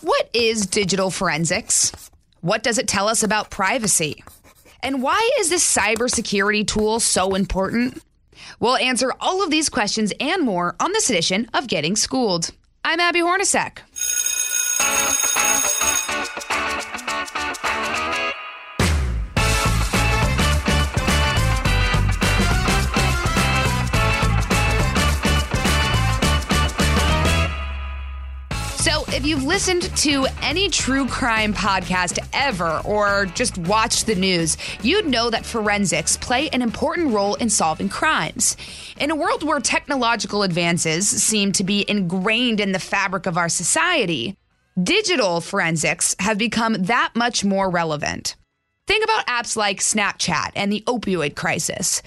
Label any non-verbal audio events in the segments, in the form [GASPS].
What is digital forensics? What does it tell us about privacy? And why is this cybersecurity tool so important? We'll answer all of these questions and more on this edition of Getting Schooled. I'm Abby Hornacek. If you've listened to any true crime podcast ever or just watched the news, you'd know that forensics play an important role in solving crimes. In a world where technological advances seem to be ingrained in the fabric of our society, digital forensics have become that much more relevant. Think about apps like Snapchat and the opioid crisis.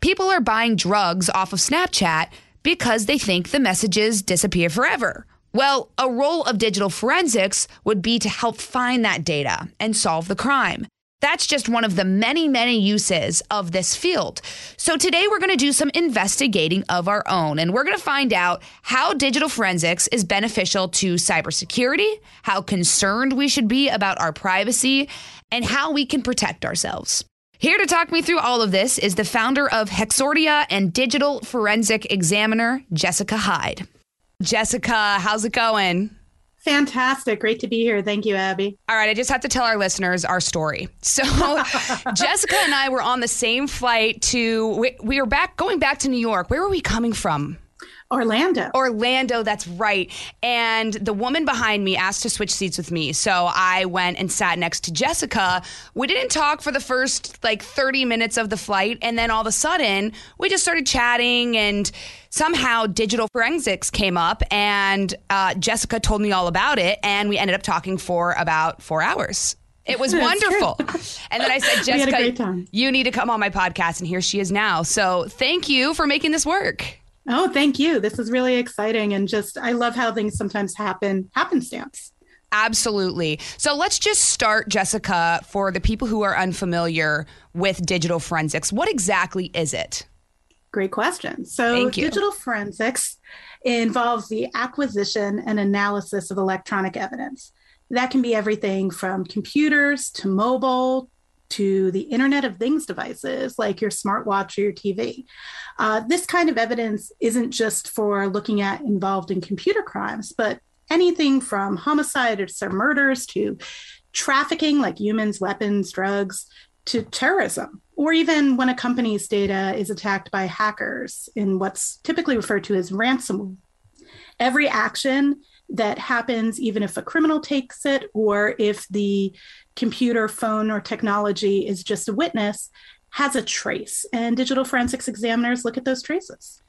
People are buying drugs off of Snapchat because they think the messages disappear forever. Well, a role of digital forensics would be to help find that data and solve the crime. That's just one of the many, many uses of this field. So today we're going to do some investigating of our own, and we're going to find out how digital forensics is beneficial to cybersecurity, how concerned we should be about our privacy, and how we can protect ourselves. Here to talk me through all of this is the founder of Hexordia and Digital Forensic Examiner, Jessica Hyde. Jessica, how's it going? Fantastic. Great to be here. Thank you, Abby. All right, I just have to tell our listeners our story. [LAUGHS] So, [LAUGHS] Jessica and I were on the same flight to, we, we were back, going back to New York. Where were we coming from? Orlando. Orlando, that's right. And the woman behind me asked to switch seats with me. So I went and sat next to Jessica. We didn't talk for the first like 30 minutes of the flight. And then all of a sudden, we just started chatting and somehow digital forensics came up and uh, Jessica told me all about it. And we ended up talking for about four hours. It was [LAUGHS] wonderful. and then I said, [LAUGHS] Jessica, you need to come on my podcast. And here she is now. So thank you for making this work. Oh, thank you. This is really exciting. And just, I love how things sometimes happen, happenstance. Absolutely. So let's just start, Jessica, for the people who are unfamiliar with digital forensics. What exactly is it? Great question. So, digital forensics involves the acquisition and analysis of electronic evidence. That can be everything from computers to mobile to the Internet of Things devices like your smartwatch or your TV. Uh, this kind of evidence isn't just for looking at involved in computer crimes, but anything from homicides or murders to trafficking, like humans, weapons, drugs, to terrorism, or even when a company's data is attacked by hackers in what's typically referred to as ransomware. Every action that happens, even if a criminal takes it or if the computer, phone, or technology is just a witness, has a trace. And digital forensics examiners look at those traces.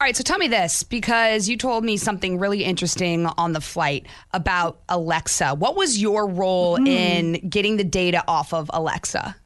All right, so tell me this because you told me something really interesting on the flight about Alexa. What was your role mm. in getting the data off of Alexa?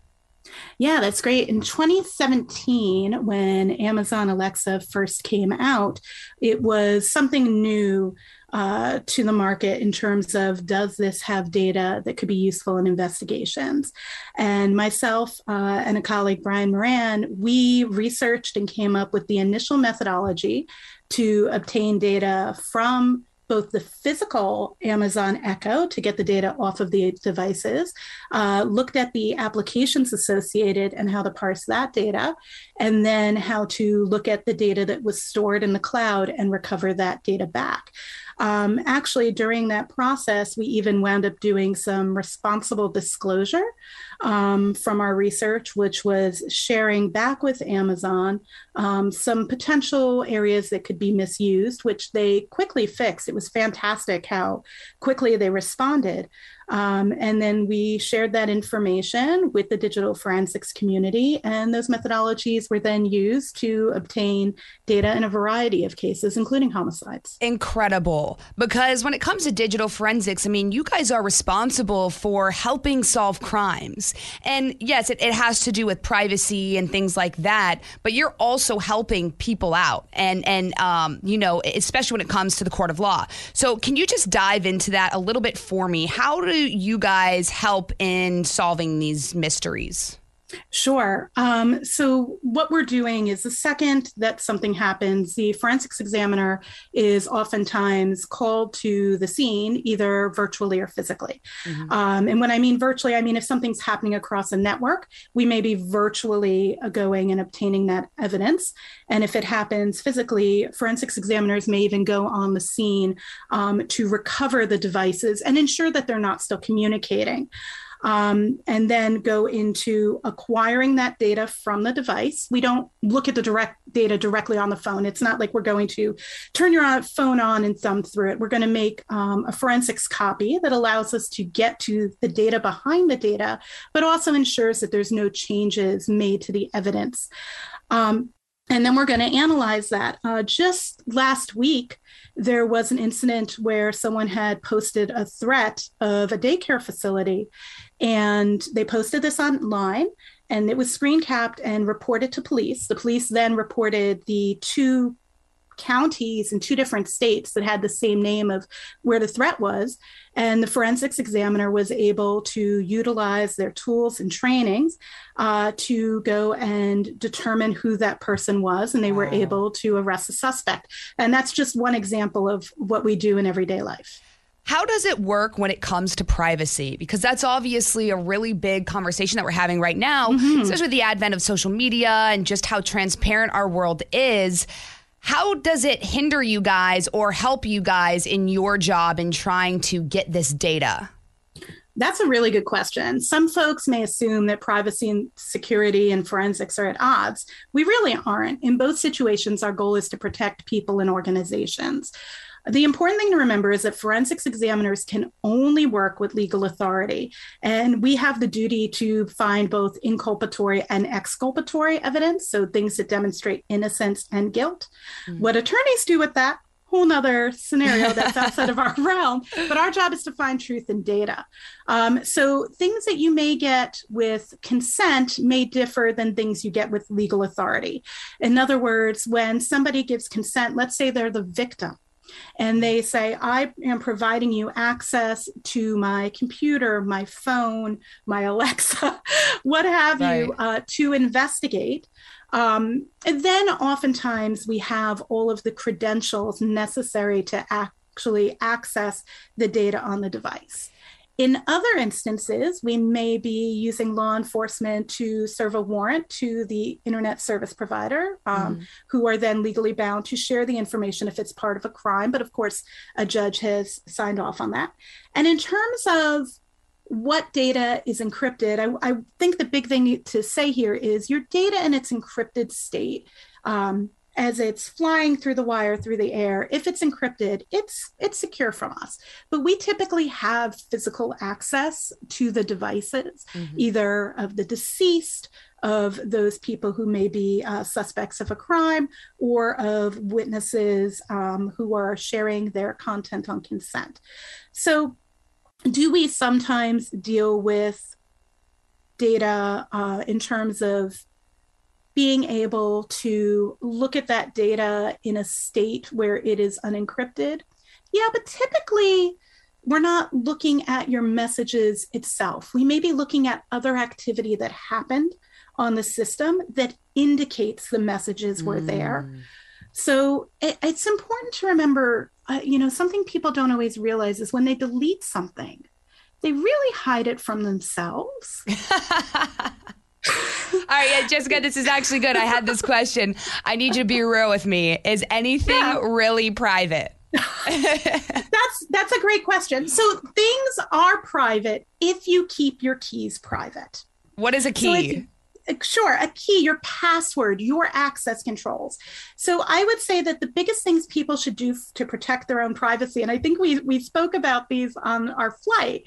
Yeah, that's great. In 2017, when Amazon Alexa first came out, it was something new uh, to the market in terms of does this have data that could be useful in investigations? And myself uh, and a colleague, Brian Moran, we researched and came up with the initial methodology to obtain data from both the physical Amazon Echo to get the data off of the devices, uh, looked at the applications associated and how to parse that data, and then how to look at the data that was stored in the cloud and recover that data back. Um, actually, during that process, we even wound up doing some responsible disclosure um, from our research, which was sharing back with Amazon um, some potential areas that could be misused, which they quickly fixed. It was fantastic how quickly they responded. Um, and then we shared that information with the digital forensics community, and those methodologies were then used to obtain data in a variety of cases, including homicides. Incredible. Because when it comes to digital forensics, I mean, you guys are responsible for helping solve crimes. And yes, it, it has to do with privacy and things like that, but you're also helping people out. And, and um, you know, especially when it comes to the court of law. So, can you just dive into that a little bit for me? How you guys help in solving these mysteries? Sure. Um, so, what we're doing is the second that something happens, the forensics examiner is oftentimes called to the scene, either virtually or physically. Mm-hmm. Um, and when I mean virtually, I mean if something's happening across a network, we may be virtually going and obtaining that evidence. And if it happens physically, forensics examiners may even go on the scene um, to recover the devices and ensure that they're not still communicating um, and then go into acquiring that data from the device. We don't look at the direct data directly on the phone. It's not like we're going to turn your phone on and thumb through it. We're going to make um, a forensics copy that allows us to get to the data behind the data, but also ensures that there's no changes made to the evidence. Um, and then we're going to analyze that. Uh, just last week, there was an incident where someone had posted a threat of a daycare facility, and they posted this online, and it was screen capped and reported to police. The police then reported the two counties in two different states that had the same name of where the threat was. And the forensics examiner was able to utilize their tools and trainings uh, to go and determine who that person was. And they wow. were able to arrest the suspect. And that's just one example of what we do in everyday life. How does it work when it comes to privacy? Because that's obviously a really big conversation that we're having right now, mm-hmm. especially with the advent of social media and just how transparent our world is. How does it hinder you guys or help you guys in your job in trying to get this data? That's a really good question. Some folks may assume that privacy and security and forensics are at odds. We really aren't. In both situations, our goal is to protect people and organizations. The important thing to remember is that forensics examiners can only work with legal authority, and we have the duty to find both inculpatory and exculpatory evidence, so things that demonstrate innocence and guilt. Mm-hmm. What attorneys do with that, whole nother scenario [LAUGHS] that's outside of our realm but our job is to find truth in data um, so things that you may get with consent may differ than things you get with legal authority in other words when somebody gives consent let's say they're the victim and they say, I am providing you access to my computer, my phone, my [LAUGHS] Alexa, what have right. you, uh, to investigate. Um, and then oftentimes we have all of the credentials necessary to actually access the data on the device. In other instances, we may be using law enforcement to serve a warrant to the internet service provider, um, mm. who are then legally bound to share the information if it's part of a crime. But of course, a judge has signed off on that. And in terms of what data is encrypted, I, I think the big thing to say here is your data in its encrypted state. Um, as it's flying through the wire through the air if it's encrypted it's it's secure from us but we typically have physical access to the devices mm-hmm. either of the deceased of those people who may be uh, suspects of a crime or of witnesses um, who are sharing their content on consent so do we sometimes deal with data uh, in terms of being able to look at that data in a state where it is unencrypted. Yeah, but typically we're not looking at your messages itself. We may be looking at other activity that happened on the system that indicates the messages were mm. there. So it, it's important to remember, uh, you know, something people don't always realize is when they delete something, they really hide it from themselves. [LAUGHS] All right, yeah, Jessica, this is actually good. I had this question. I need you to be real with me. Is anything yeah. really private? [LAUGHS] that's that's a great question. So things are private if you keep your keys private. What is a key? So sure a key your password your access controls. So i would say that the biggest things people should do to protect their own privacy and i think we we spoke about these on our flight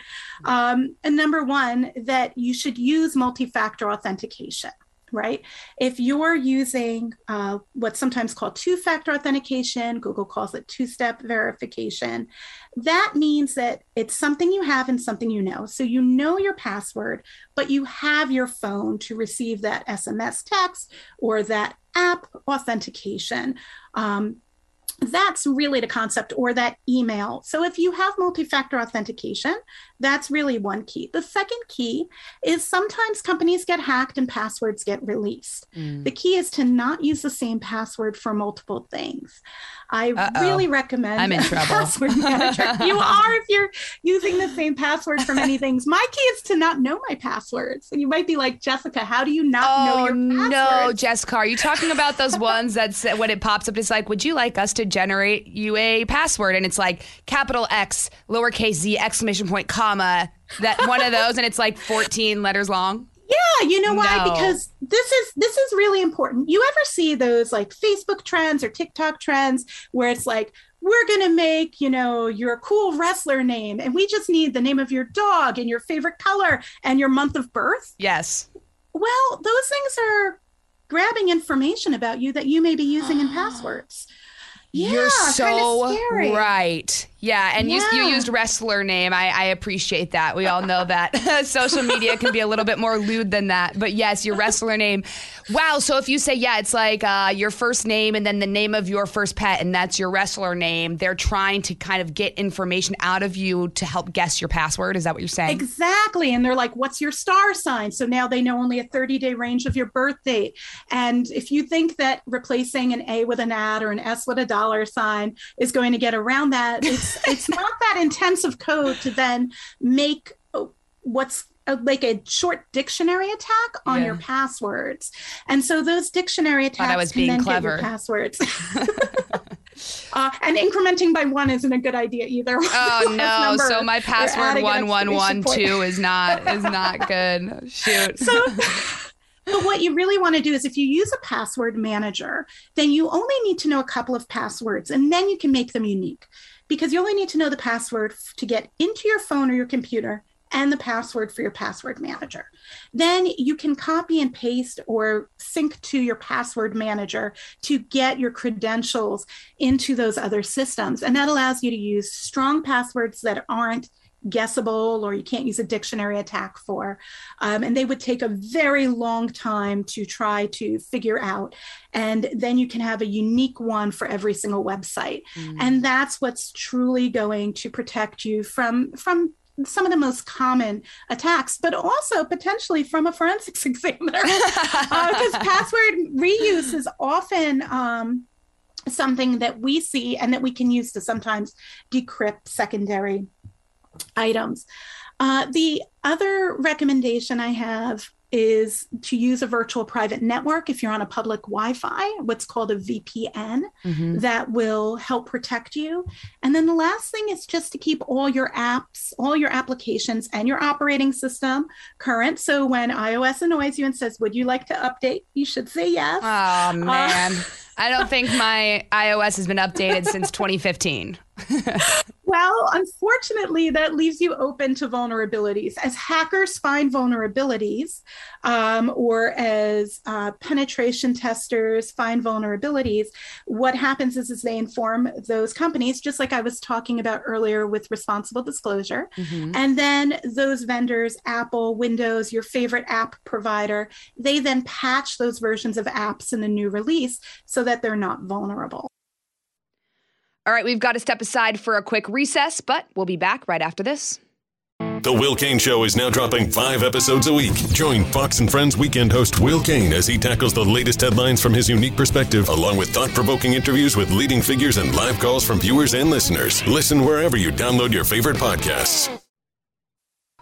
um, and number one that you should use multi-factor authentication right? If you're using uh, what's sometimes called two factor authentication, Google calls it two step verification, that means that it's something you have and something you know. So you know your password, but you have your phone to receive that SMS text or that app authentication. Um, that's really the concept or that email. So if you have multi-factor authentication, that's really one key. The second key is sometimes companies get hacked and passwords get released. Mm. The key is to not use the same password for multiple things. I Uh-oh. really recommend I'm in [LAUGHS] trouble. password manager. you are if you're using the same password for many things. My key is to not know my passwords. And you might be like, Jessica, how do you not oh, know your passwords? No, Jessica, are you talking about those ones that when it pops up, it's like, would you like us to generate you a password? And it's like capital X, lowercase z, exclamation point, comma, that one of those, and it's like 14 letters long. Yeah, you know why? No. Because this is this is really important. You ever see those like Facebook trends or TikTok trends where it's like we're going to make, you know, your cool wrestler name and we just need the name of your dog and your favorite color and your month of birth? Yes. Well, those things are grabbing information about you that you may be using in passwords. Yeah, You're so right. Yeah, and yeah. You, you used wrestler name. I, I appreciate that. We all know that [LAUGHS] social media can be a little bit more lewd than that. But yes, your wrestler name. Wow. So if you say, yeah, it's like uh, your first name and then the name of your first pet, and that's your wrestler name, they're trying to kind of get information out of you to help guess your password. Is that what you're saying? Exactly. And they're like, what's your star sign? So now they know only a 30 day range of your birth date. And if you think that replacing an A with an ad or an S with a dollar sign is going to get around that, it's it's not that intensive code to then make what's a, like a short dictionary attack on yeah. your passwords. And so those dictionary attacks I was being can then clever. your passwords. [LAUGHS] [LAUGHS] uh, and incrementing by one isn't a good idea either. Oh [LAUGHS] no! So my password one one one two is not is not good. Shoot. So but what you really want to do is if you use a password manager, then you only need to know a couple of passwords and then you can make them unique because you only need to know the password to get into your phone or your computer and the password for your password manager. Then you can copy and paste or sync to your password manager to get your credentials into those other systems. And that allows you to use strong passwords that aren't guessable or you can't use a dictionary attack for. Um, and they would take a very long time to try to figure out. And then you can have a unique one for every single website. Mm. And that's what's truly going to protect you from, from some of the most common attacks, but also potentially from a forensics [LAUGHS] examiner. Because uh, [LAUGHS] password reuse is often um, something that we see and that we can use to sometimes decrypt secondary items. Uh, the other recommendation I have is to use a virtual private network if you're on a public Wi-Fi, what's called a VPN, mm-hmm. that will help protect you. And then the last thing is just to keep all your apps, all your applications, and your operating system current. So when iOS annoys you and says, "Would you like to update?" you should say yes. Oh man. Uh, [LAUGHS] I don't think my iOS has been updated since 2015. [LAUGHS] well, unfortunately, that leaves you open to vulnerabilities. As hackers find vulnerabilities, um, or as uh, penetration testers find vulnerabilities, what happens is, is they inform those companies, just like I was talking about earlier with responsible disclosure. Mm-hmm. And then those vendors, Apple, Windows, your favorite app provider, they then patch those versions of apps in the new release so that they're not vulnerable. All right, we've got to step aside for a quick recess, but we'll be back right after this. The Will Cain Show is now dropping five episodes a week. Join Fox and Friends weekend host Will Cain as he tackles the latest headlines from his unique perspective, along with thought provoking interviews with leading figures and live calls from viewers and listeners. Listen wherever you download your favorite podcasts.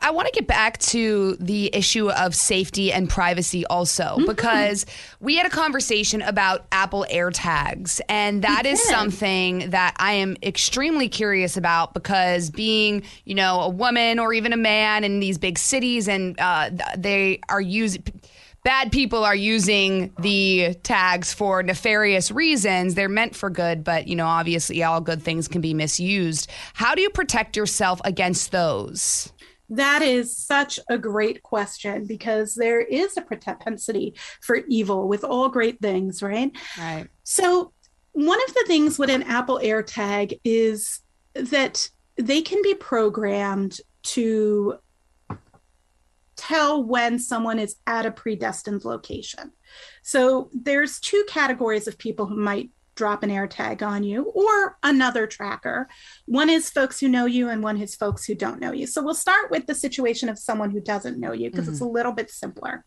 I want to get back to the issue of safety and privacy also, mm-hmm. because we had a conversation about Apple AirTags, and that is something that I am extremely curious about because being, you know, a woman or even a man in these big cities and uh, they are using bad people are using the tags for nefarious reasons. They're meant for good, but you know, obviously all good things can be misused. How do you protect yourself against those? That is such a great question because there is a propensity for evil with all great things, right? Right. So, one of the things with an Apple AirTag is that they can be programmed to tell when someone is at a predestined location. So there's two categories of people who might drop an AirTag on you or another tracker. One is folks who know you and one is folks who don't know you. So we'll start with the situation of someone who doesn't know you because mm-hmm. it's a little bit simpler.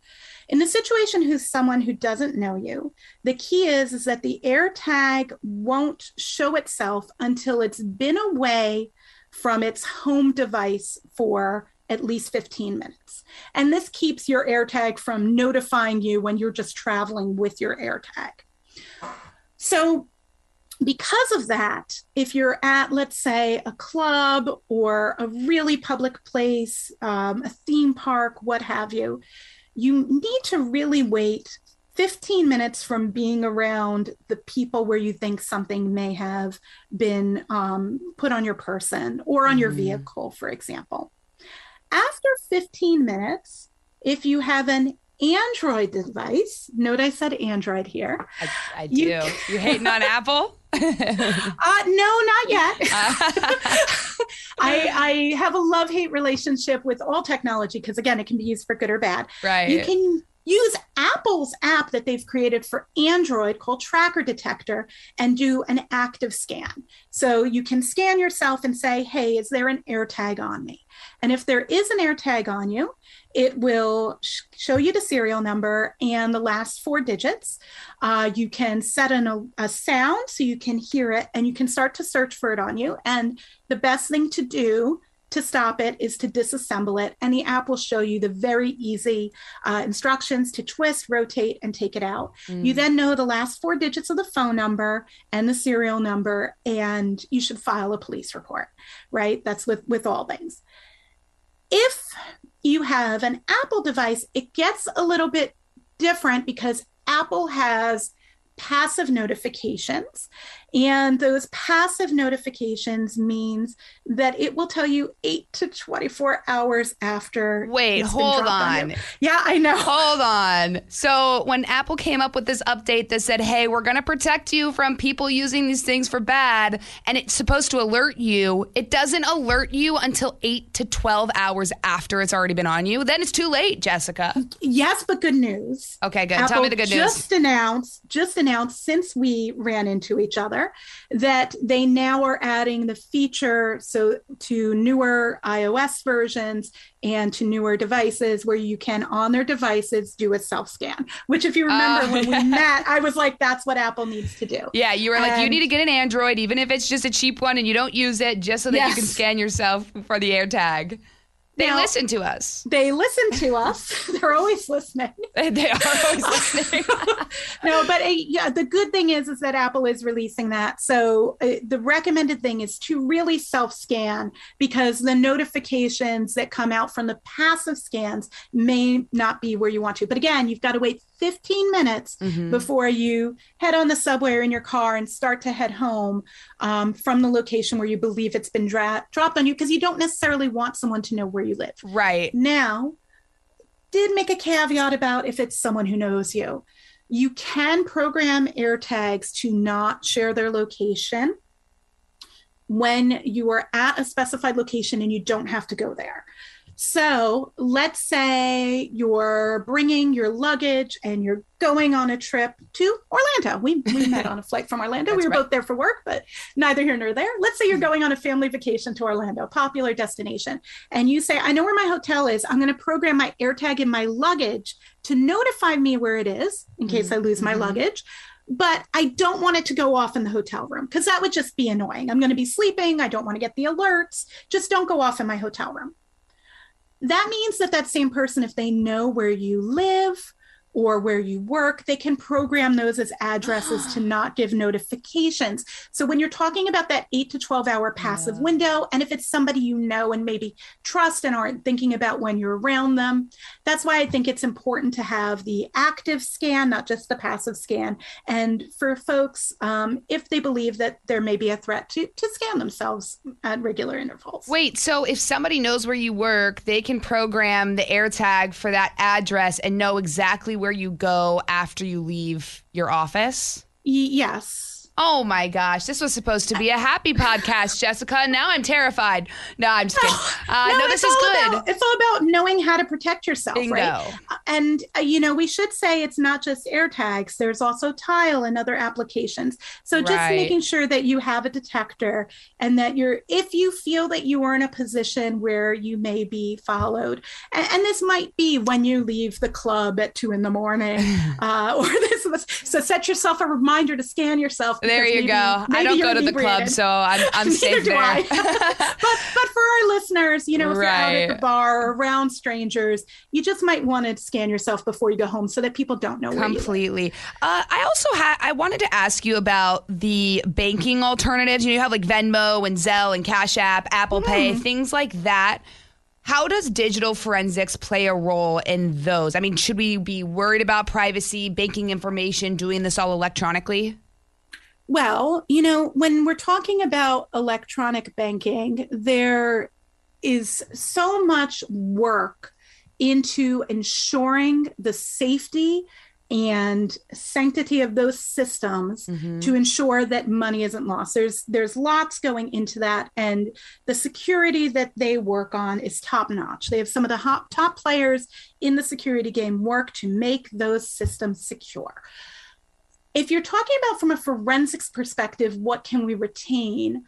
In the situation who's someone who doesn't know you, the key is is that the AirTag won't show itself until it's been away from its home device for at least 15 minutes. And this keeps your AirTag from notifying you when you're just traveling with your AirTag. So, because of that, if you're at, let's say, a club or a really public place, um, a theme park, what have you, you need to really wait 15 minutes from being around the people where you think something may have been um, put on your person or on mm. your mm-hmm. vehicle, for example. After 15 minutes, if you have an Android device, note I said Android here. I, I do. You, you hating on [LAUGHS] Apple? uh, no, not yet. [LAUGHS] I, I have a love hate relationship with all technology because, again, it can be used for good or bad. Right. You can use Apple's app that they've created for Android called Tracker Detector and do an active scan. So you can scan yourself and say, hey, is there an AirTag on me? And if there is an AirTag on you, it will sh- show you the serial number and the last four digits. Uh, you can set an, a, a sound so you can hear it and you can start to search for it on you. And the best thing to do to stop it is to disassemble it. And the app will show you the very easy uh, instructions to twist, rotate, and take it out. Mm. You then know the last four digits of the phone number and the serial number, and you should file a police report, right? That's with, with all things. If you have an Apple device, it gets a little bit different because Apple has passive notifications and those passive notifications means that it will tell you 8 to 24 hours after Wait, hold on. on yeah, I know. Hold on. So, when Apple came up with this update that said, "Hey, we're going to protect you from people using these things for bad," and it's supposed to alert you, it doesn't alert you until 8 to 12 hours after it's already been on you. Then it's too late, Jessica. Yes, but good news. Okay, good. Apple Tell me the good news. Just announced just announced since we ran into each other that they now are adding the feature so to newer iOS versions and to newer devices where you can on their devices do a self scan. Which, if you remember uh, when we met, I was like, "That's what Apple needs to do." Yeah, you were and, like, "You need to get an Android, even if it's just a cheap one and you don't use it, just so that yes. you can scan yourself for the AirTag." They now, listen to us. They listen to us. [LAUGHS] They're always listening. [LAUGHS] they are always listening. [LAUGHS] no, but uh, yeah, the good thing is is that Apple is releasing that. So uh, the recommended thing is to really self-scan because the notifications that come out from the passive scans may not be where you want to. But again, you've got to wait 15 minutes mm-hmm. before you head on the subway or in your car and start to head home um, from the location where you believe it's been dra- dropped on you because you don't necessarily want someone to know where you live. Right. Now, did make a caveat about if it's someone who knows you. You can program AirTags to not share their location when you are at a specified location and you don't have to go there. So let's say you're bringing your luggage and you're going on a trip to Orlando. We, we met on a flight from [LAUGHS] Orlando. we were right. both there for work, but neither here nor there. Let's say you're going on a family vacation to Orlando, popular destination, and you say, I know where my hotel is. I'm going to program my AirTag in my luggage to notify me where it is in case mm-hmm. I lose my mm-hmm. luggage but I don't want it to go off in the hotel room because that would just be annoying. I'm going to be sleeping. I don't want to get the alerts. Just don't go off in my hotel room that means that that same person, if they know where you live or where you work, they can program those as addresses to [GASPS] not give notifications. So when you're talking about that eight to 12 hour passive yeah. window, and if it's somebody you know and maybe trust and aren't thinking about when you're around them, that's why I think it's important to have the active scan, not just the passive scan. And for folks, um, if they believe that there may be a threat, to, to scan themselves at regular intervals. Wait, so if somebody knows where you work, they can program the AirTag for that address and know exactly where you go after you leave your office? Yes. Oh my gosh, this was supposed to be a happy podcast, Jessica. Now I'm terrified. No, I'm just kidding. [GASPS] Uh, no, no, this is good. About, it's all about knowing how to protect yourself, Bingo. right? And uh, you know, we should say it's not just AirTags. There's also Tile and other applications. So just right. making sure that you have a detector and that you're, if you feel that you are in a position where you may be followed, and, and this might be when you leave the club at two in the morning, [LAUGHS] uh, or this. Was, So set yourself a reminder to scan yourself there you maybe, go. Maybe I don't go to the club, so I'm, [LAUGHS] I'm safe there. [LAUGHS] but but for our listeners, you know, if right. you're out at the bar or around strangers, you just might want to scan yourself before you go home so that people don't know completely. Uh, I also had I wanted to ask you about the banking alternatives. You, know, you have like Venmo and Zelle and Cash App, Apple mm. Pay, things like that. How does digital forensics play a role in those? I mean, should we be worried about privacy, banking information, doing this all electronically? Well, you know, when we're talking about electronic banking, there is so much work into ensuring the safety and sanctity of those systems mm-hmm. to ensure that money isn't lost. There's there's lots going into that and the security that they work on is top notch. They have some of the top, top players in the security game work to make those systems secure if you're talking about from a forensics perspective, what can we retain?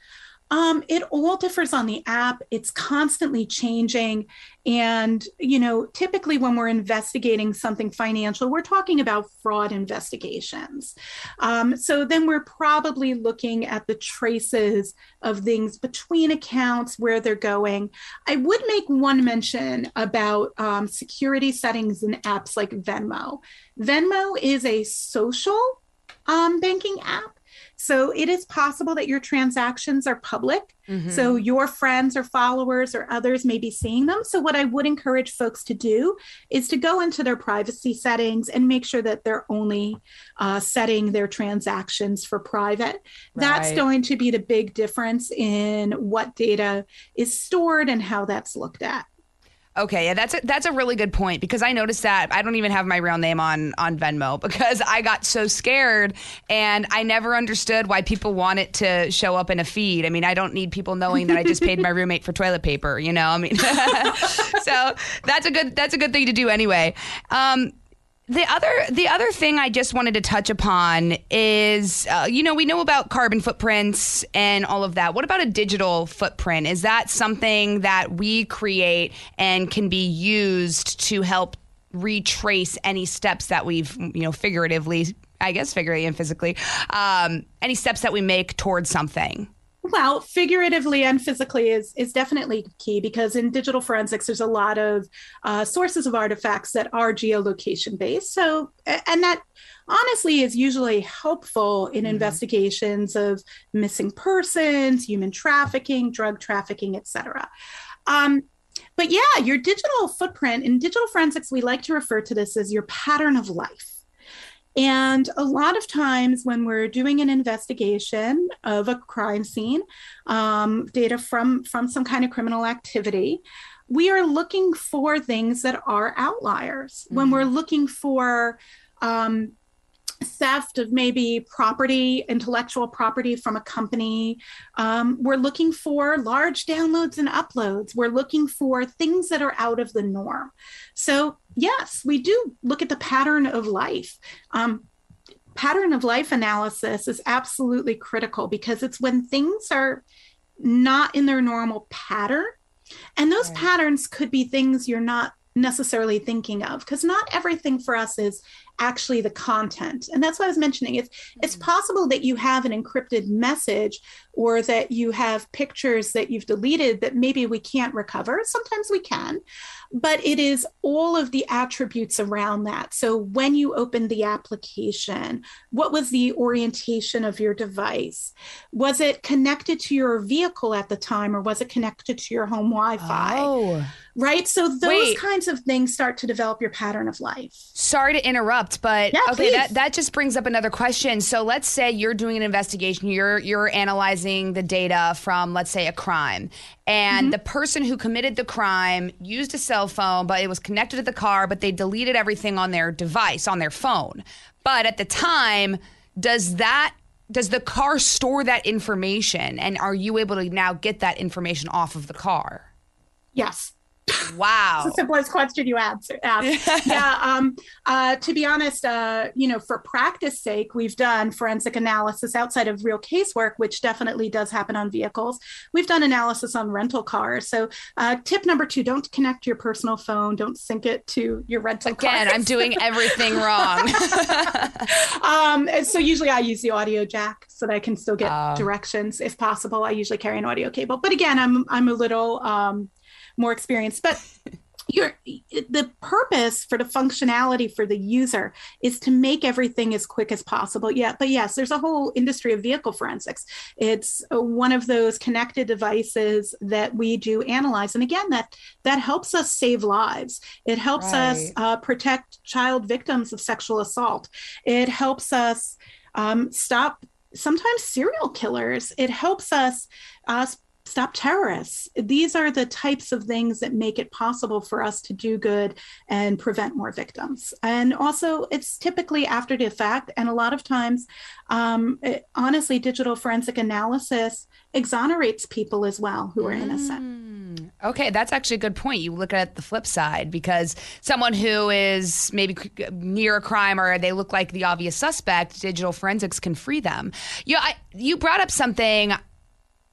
Um, it all differs on the app. It's constantly changing. And, you know, typically when we're investigating something financial, we're talking about fraud investigations. Um, so then we're probably looking at the traces of things between accounts, where they're going. I would make one mention about um, security settings in apps like Venmo. Venmo is a social um, banking app. So it is possible that your transactions are public. Mm-hmm. So your friends or followers or others may be seeing them. So what I would encourage folks to do is to go into their privacy settings and make sure that they're only uh, setting their transactions for private. Right. That's going to be the big difference in what data is stored and how that's looked at. Okay, yeah, that's a, that's a really good point because I noticed that I don't even have my real name on on Venmo [LAUGHS] because I got so scared and I never understood why people want it to show up in a feed. I mean, I don't need people knowing that I just paid my [LAUGHS] roommate for toilet paper, you know. I mean, [LAUGHS] so that's a good that's a good thing to do anyway. Um, the other the other thing I just wanted to touch upon is uh, you know we know about carbon footprints and all of that. What about a digital footprint? Is that something that we create and can be used to help retrace any steps that we've you know figuratively, I guess figuratively and physically, um, any steps that we make towards something? Well, figuratively and physically is is definitely key because in digital forensics, there's a lot of uh, sources of artifacts that are geolocation based. So, and that honestly is usually helpful in mm-hmm. investigations of missing persons, human trafficking, drug trafficking, etc. Um, but yeah, your digital footprint in digital forensics, we like to refer to this as your pattern of life. And a lot of times, when we're doing an investigation of a crime scene, um, data from, from some kind of criminal activity, we are looking for things that are outliers. Mm-hmm. When we're looking for um, theft of maybe property, intellectual property from a company. Um, we're looking for large downloads and uploads. We're looking for things that are out of the norm. So, yes, we do look at the pattern of life. Um, pattern of life analysis is absolutely critical because it's when things are not in their normal pattern. And those right. patterns could be things you're not necessarily thinking of because not everything for us is actually the content and that's what i was mentioning it's it's mm-hmm. possible that you have an encrypted message or that you have pictures that you've deleted that maybe we can't recover sometimes we can but it is all of the attributes around that. So when you open the application, what was the orientation of your device? Was it connected to your vehicle at the time or was it connected to your home Wi Fi? Oh. Right. So those Wait. kinds of things start to develop your pattern of life. Sorry to interrupt, but yeah, okay, that, that just brings up another question. So let's say you're doing an investigation, you're you're analyzing the data from, let's say, a crime, and mm-hmm. the person who committed the crime used a cell phone, but it was connected to the car, but they deleted everything on their device, on their phone. But at the time, does that does the car store that information and are you able to now get that information off of the car? Yes. Wow. it's the simplest question you answer. [LAUGHS] yeah. Um, uh, to be honest, uh, you know, for practice sake, we've done forensic analysis outside of real casework, which definitely does happen on vehicles. We've done analysis on rental cars. So, uh, tip number two: don't connect your personal phone. Don't sync it to your rental. Again, cars. I'm doing everything wrong. [LAUGHS] um, so usually I use the audio jack so that I can still get oh. directions if possible. I usually carry an audio cable, but again, I'm I'm a little. Um, more experience. But [LAUGHS] your the purpose for the functionality for the user is to make everything as quick as possible yeah but yes there's a whole industry of vehicle forensics it's one of those connected devices that we do analyze and again that that helps us save lives it helps right. us uh, protect child victims of sexual assault it helps us um, stop sometimes serial killers it helps us uh, stop terrorists. These are the types of things that make it possible for us to do good and prevent more victims. And also, it's typically after the fact. And a lot of times, um, it, honestly, digital forensic analysis exonerates people as well who are mm. innocent. Okay, that's actually a good point. You look at the flip side because someone who is maybe near a crime or they look like the obvious suspect, digital forensics can free them. You, I, you brought up something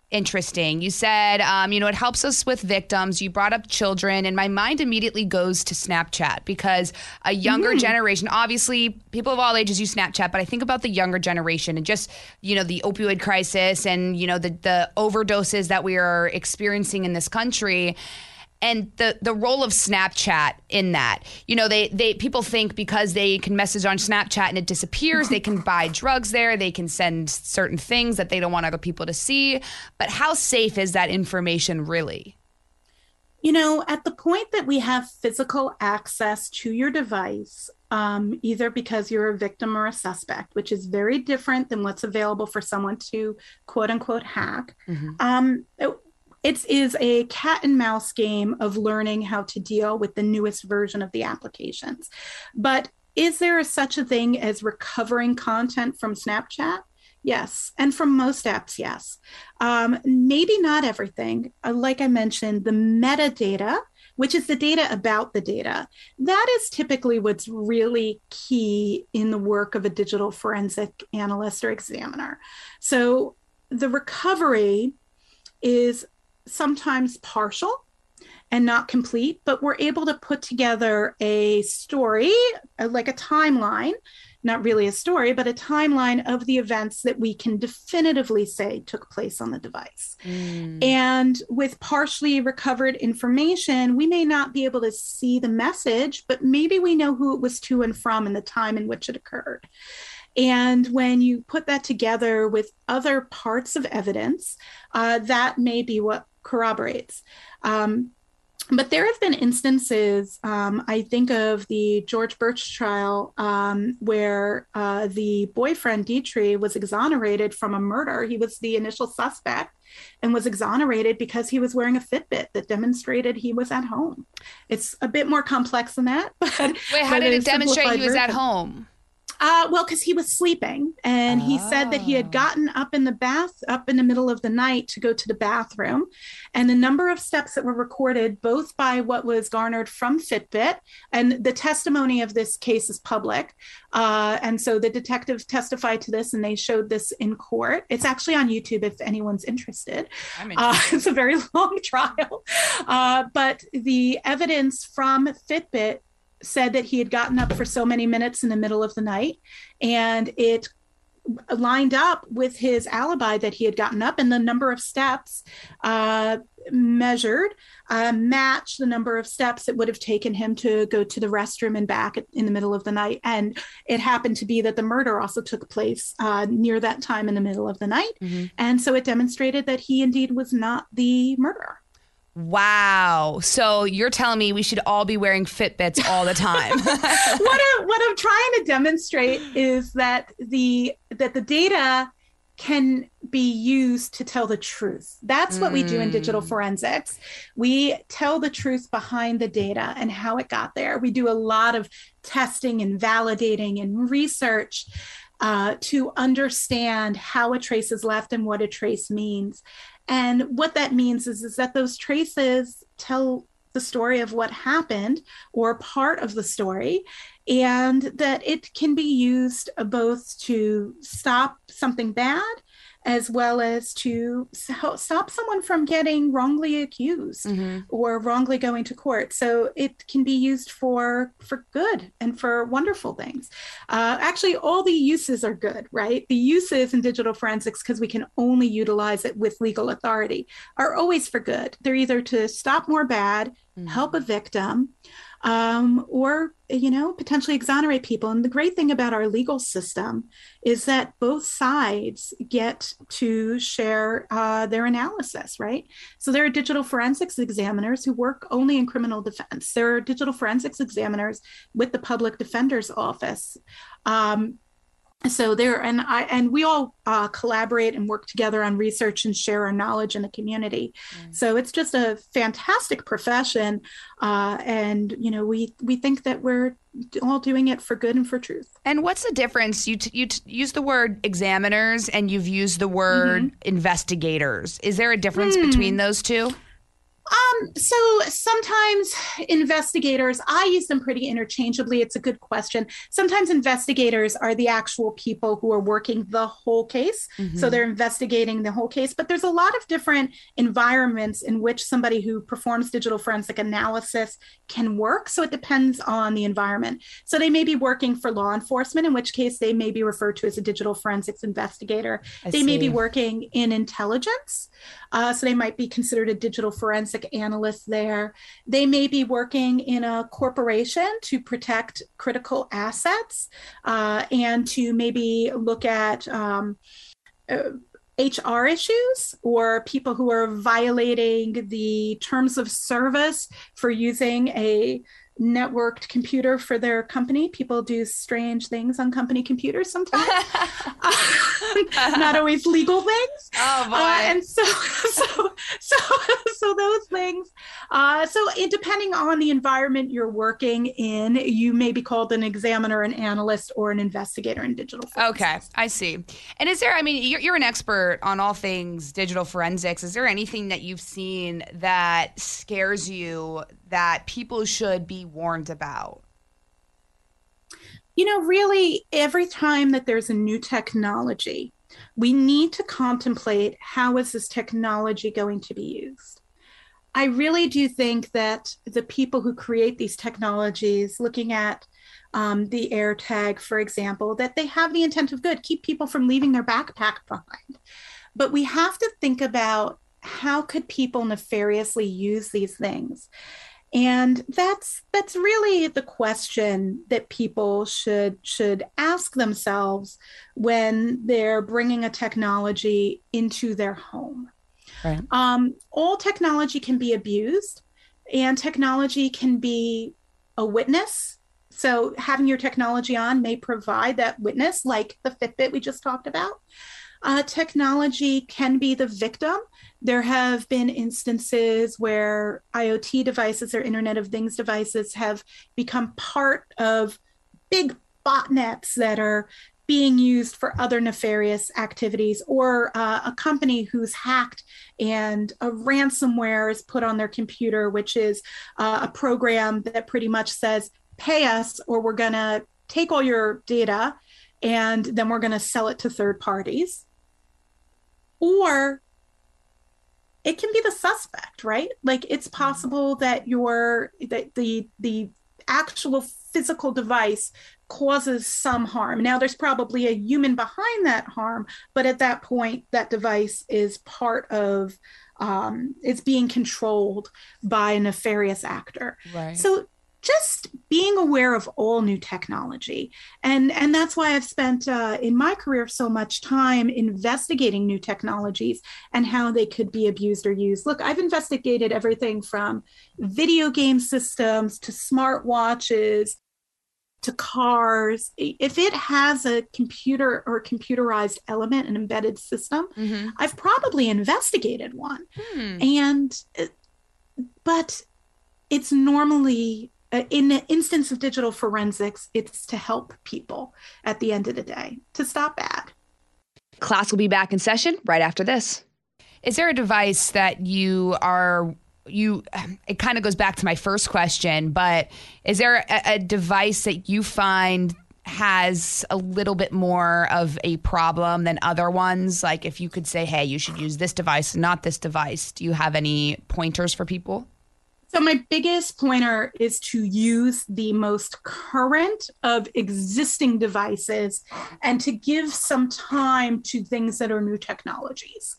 interesting. You said, um, you know, it helps us with victims. You brought up children, and my mind immediately goes to Snapchat because a younger mm. generation, obviously, people of all ages use Snapchat, but I think about the younger generation and just, you know, the opioid crisis and, you know, the, the overdoses that we are experiencing in this country and the the role of Snapchat in that. You know, they they people think because they can message on Snapchat and it disappears, they can [LAUGHS] buy drugs there, they can send certain things that they don't want other people to see. But how safe is that information really? You know, at the point that we have physical access to your device, um, either because you're a victim or a suspect, which is very different than what's available for someone to quote unquote hack. Mm-hmm. Um, it is a cat and mouse game of learning how to deal with the newest version of the applications. But is there such a thing as recovering content from Snapchat? Yes. And from most apps, yes. Um, maybe not everything. Uh, like I mentioned, the metadata, which is the data about the data, that is typically what's really key in the work of a digital forensic analyst or examiner. So the recovery is sometimes partial and not complete, but we're able to put together a story, uh, like a timeline, not really a story, but a timeline of the events that we can definitively say took place on the device. Mm. And with partially recovered information, we may not be able to see the message, but maybe we know who it was to and from and the time in which it occurred. And when you put that together with other parts of evidence, uh, that may be what corroborates. Um, but there have been instances, um, I think of the George Burch trial, um, where uh, the boyfriend, Dietrich, was exonerated from a murder. He was the initial suspect and was exonerated because he was wearing a Fitbit that demonstrated he was at home. It's a bit more complex than that. [LAUGHS] But Wait, how did it demonstrate he was version. at home? Uh, well, because he was sleeping, and he said that he had Oh. gotten up in the bath, up in the middle of the night to go to the bathroom, and the number of steps that were recorded, both by what was garnered from Fitbit, and the testimony of this case is public, uh, and so the detective testified to this, and they showed this in court. It's actually on YouTube if anyone's interested. I'm Uh, [LAUGHS] it's a very [LAUGHS] long trial. Uh, but the evidence from Fitbit said that he had gotten up for so many minutes in the middle of the night, and it lined up with his alibi that he had gotten up, and the number of steps uh, measured uh, matched the number of steps it would have taken him to go to the restroom and back in the middle of the night. And it happened to be that the murder also took place uh, near that time in the middle of the night. Mhm. And so it demonstrated that he indeed was not the murderer. Wow. So you're telling me we should all be wearing Fitbits all the time. [LAUGHS] what, I, what I'm trying to demonstrate is that the that the data can be used to tell the truth. That's what we do in digital Mm. forensics. We tell the truth behind the data and how it got there. We do a lot of testing and validating and research uh, to understand how a trace is left and what a trace means. And what that means is, is that those traces tell the story of what happened or part of the story, and that it can be used both to stop something bad as well as to stop someone from getting wrongly accused Mhm. or wrongly going to court. So it can be used for for good and for wonderful things. Uh, actually, all the uses are good, right? The uses in digital forensics, because we can only utilize it with legal authority, are always for good. They're either to stop more bad, Mhm. help a victim, um, or you know potentially exonerate people. And the great thing about our legal system is that both sides get to share uh, their analysis, right? So there are digital forensics examiners who work only in criminal defense. There are digital forensics examiners with the public defender's office. Um, so there and i and we all uh, collaborate and work together on research and share our knowledge in the community Mm. so it's just a fantastic profession uh, and you know we we think that we're all doing it for good and for truth And what's the difference? You t- you t- use the word examiners and you've used the word investigators. Is there a difference Hmm. between those two? Um, so sometimes investigators, I use them pretty interchangeably. It's a good question. Sometimes investigators are the actual people who are working the whole case. So they're investigating the whole case. But there's a lot of different environments in which somebody who performs digital forensic analysis can work. So it depends on the environment. So they may be working for law enforcement, in which case they may be referred to as a digital forensics investigator. I they may be working in intelligence. Uh, so they might be considered a digital forensic analyst there. They may be working in a corporation to protect critical assets uh, and to maybe look at um, uh, HR issues or people who are violating the terms of service for using a networked computer for their company. People do strange things on company computers sometimes. [LAUGHS] [LAUGHS] Not always legal things. [LAUGHS] Oh boy. Uh, and so, so, so, so those things. Uh, so, it, depending on the environment you're working in, you may be called an examiner, an analyst, or an investigator in digital. forensics. Okay, I see. And is there, I mean, you're, you're an expert on all things digital forensics. Is there anything that you've seen that scares you that people should be warned about? You know, really, every time that there's a new technology, we need to contemplate how is this technology going to be used. I really do think that the people who create these technologies, looking at um, the AirTag, for example, that they have the intent of good, keep people from leaving their backpack behind. But we have to think about how could people nefariously use these things and that's that's really the question that people should should ask themselves when they're bringing a technology into their home. Right. um, all technology can be abused and technology can be a witness. So having your technology on may provide that witness like the fitbit we just talked about uh, technology can be the victim there have been instances where IoT devices or Internet of Things devices have become part of big botnets that are being used for other nefarious activities, or uh, a company who's hacked and a ransomware is put on their computer, which is uh, a program that pretty much says, pay us or we're going to take all your data and then we're going to sell it to third parties. Or it can be the suspect, right? Like it's mm-hmm. possible that your that the the actual physical device causes some harm. Now, there's probably a human behind that harm, but at that point, that device is part of, um, it's being controlled by a nefarious actor. Right. So just being aware of all new technology and and that's why i've spent uh, in my career so much time investigating new technologies and how they could be abused or used look i've investigated everything from video game systems to smartwatches to cars if it has a computer or computerized element an embedded system mm-hmm. i've probably investigated one hmm. and uh, but it's normally Uh, in the instance of digital forensics it's to help people at the end of the day to stop bad. Class will be back in session right after this. Is there a device that you are you it kind of goes back to my first question but is there a, a, device that you find has a little bit more of a problem than other ones? Like if you could say hey you should use this device not this device do you have any pointers for people so my biggest pointer is to use the most current of existing devices and to give some time to things that are new technologies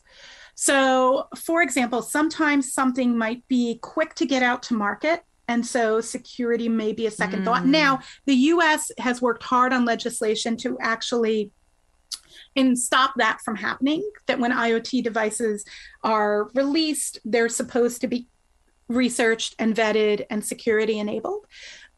so, for example, sometimes something might be quick to get out to market. And so security may be a second mm. thought. Now, the US has worked hard on legislation to actually and stop that from happening. That when IoT devices are released, they're supposed to be researched and vetted and security enabled.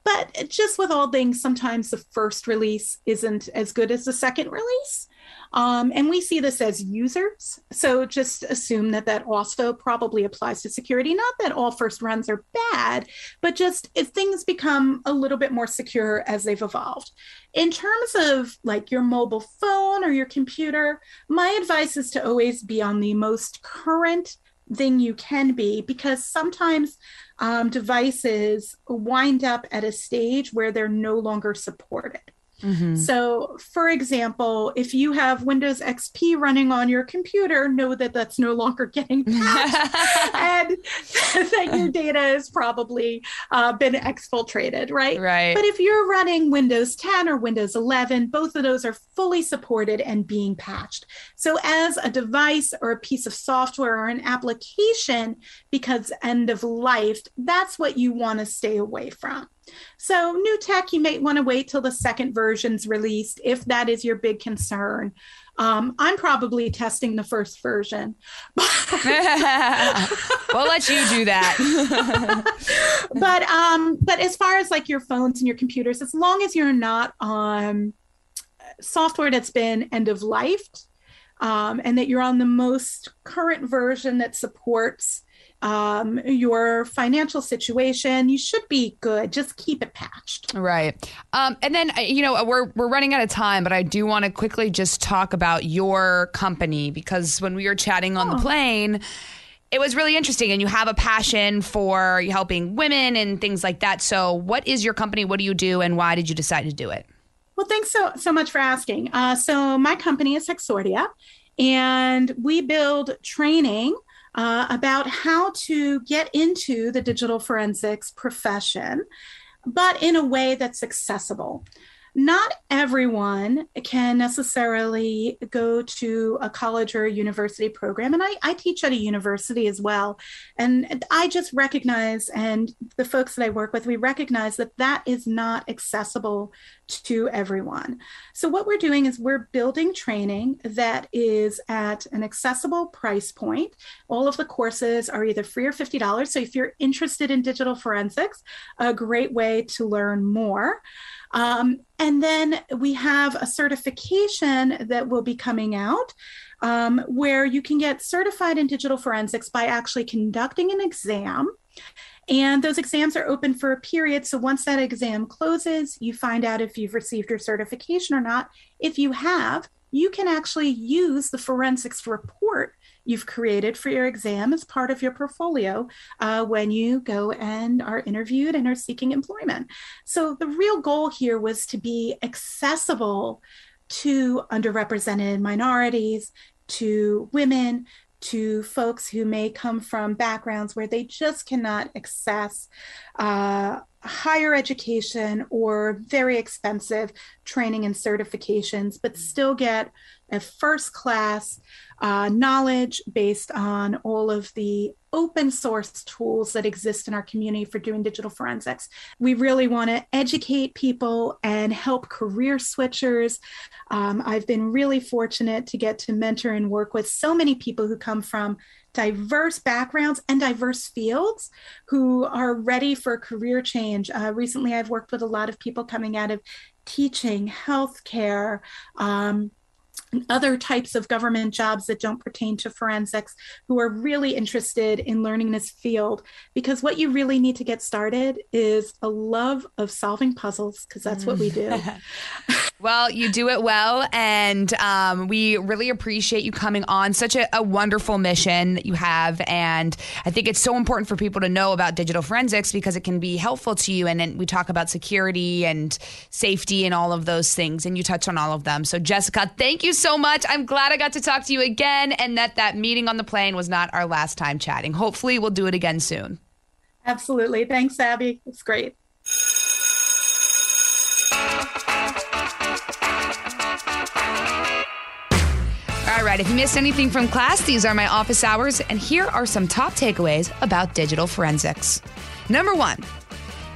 But just with all things, sometimes the first release isn't as good as the second release. Um, and we see this as users. So just assume that that also probably applies to security. Not that all first runs are bad, but just if things become a little bit more secure as they've evolved. In terms of like your mobile phone or your computer, my advice is to always be on the most current thing you can be because sometimes um, devices wind up at a stage where they're no longer supported. Mm-hmm. So, for example, if you have Windows XP running on your computer, know that that's no longer getting [LAUGHS] patched and [LAUGHS] that your data has probably uh, been exfiltrated, right? Right. But if you're running Windows 10 or Windows 11, both of those are fully supported and being patched. So, as a device or a piece of software or an application because end of life, that's what you want to stay away from. So, new tech, you may want to wait till the second version's released if that is your big concern. Um, I'm probably testing the first version. [LAUGHS] [LAUGHS] we'll let you do that. [LAUGHS] but um, but as far as like your phones and your computers, as long as you're not on software that's been end of life, um, and that you're on the most current version that supports um, your financial situation, you should be good. Just keep it patched. Right. Um, and then, uh, you know, we're, we're running out of time, but I do want to quickly just talk about your company because when we were chatting on oh. the plane, it was really interesting. And you have a passion for helping women and things like that. So, what is your company? What do you do? And why did you decide to do it? Well, thanks so, so much for asking. Uh, so, my company is Hexordia, and we build training uh, about how to get into the digital forensics profession, but in a way that's accessible not everyone can necessarily go to a college or a university program. And I, I, teach at a university as well. And I just recognize, and the folks that I work with, we recognize that that is not accessible to everyone. So, what we're doing is we're building training that is at an accessible price point. All of the courses are either free or $50. So, if you're interested in digital forensics, a great way to learn more. Um, and then we have a certification that will be coming out um, where you can get certified in digital forensics by actually conducting an exam And those exams are open for a period. So once that exam closes, you find out if you've received your certification or not. If you have, you can actually use the forensics report you've created for your exam as part of your portfolio uh, when you go and are interviewed and are seeking employment. So the real goal here was to be accessible to underrepresented minorities, to women, to folks who may come from backgrounds where they just cannot access uh, higher education or very expensive training and certifications, but still get a first class uh, knowledge based on all of the open source tools that exist in our community for doing digital forensics. We really want to educate people and help career switchers. Um, I've been really fortunate to get to mentor and work with so many people who come from diverse backgrounds and diverse fields who are ready for career change. Uh, recently, I've worked with a lot of people coming out of teaching, healthcare, um, other types of government jobs that don't pertain to forensics who are really interested in learning this field because what you really need to get started is a love of solving puzzles because that's what we do [LAUGHS] Well, you do it well, and um, we really appreciate you coming on. Such a, a, wonderful mission that you have, and I think it's so important for people to know about digital forensics because it can be helpful to you. And then we talk about security and safety and all of those things, and you touch on all of them. So, Jessica, thank you so much. I'm glad I got to talk to you again, and that that meeting on the plane was not our last time chatting. Hopefully, we'll do it again soon. Absolutely. Thanks, Abby. It's great. All right, if you missed anything from class, these are my office hours, and here are some top takeaways about digital forensics. Number one,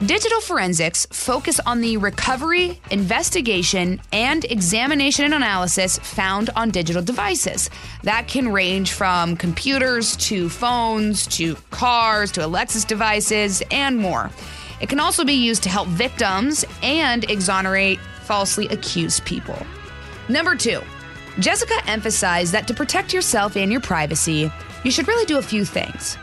digital forensics focus on the recovery, investigation, and examination and analysis found on digital devices. That can range from computers to phones to cars to Alexa's devices and more. It can also be used to help victims and exonerate falsely accused people. Number two, Jessica emphasized that to protect yourself and your privacy, you should really do a few things.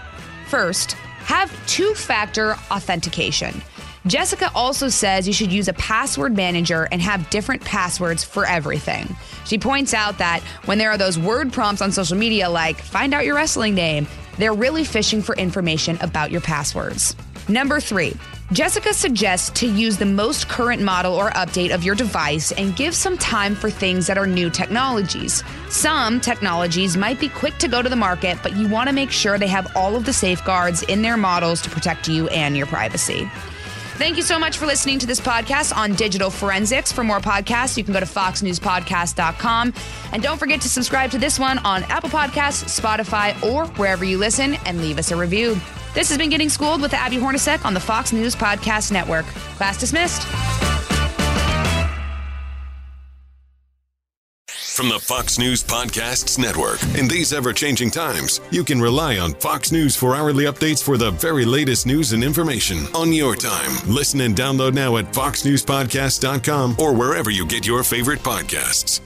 First, have two factor authentication. Jessica also says you should use a password manager and have different passwords for everything. She points out that when there are those word prompts on social media like, find out your wrestling name, they're really fishing for information about your passwords. Number three, Jessica suggests to use the most current model or update of your device and give some time for things that are new technologies. Some technologies might be quick to go to the market, but you want to make sure they have all of the safeguards in their models to protect you and your privacy. Thank you so much for listening to this podcast on digital forensics. For more podcasts, you can go to foxnewspodcast.com. And don't forget to subscribe to this one on Apple Podcasts, Spotify, or wherever you listen and leave us a review. This has been Getting Schooled with Abby Hornacek on the Fox News Podcast Network. Class dismissed. From the Fox News Podcasts Network. In these ever changing times, you can rely on Fox News for hourly updates for the very latest news and information on your time. Listen and download now at foxnewspodcast.com or wherever you get your favorite podcasts.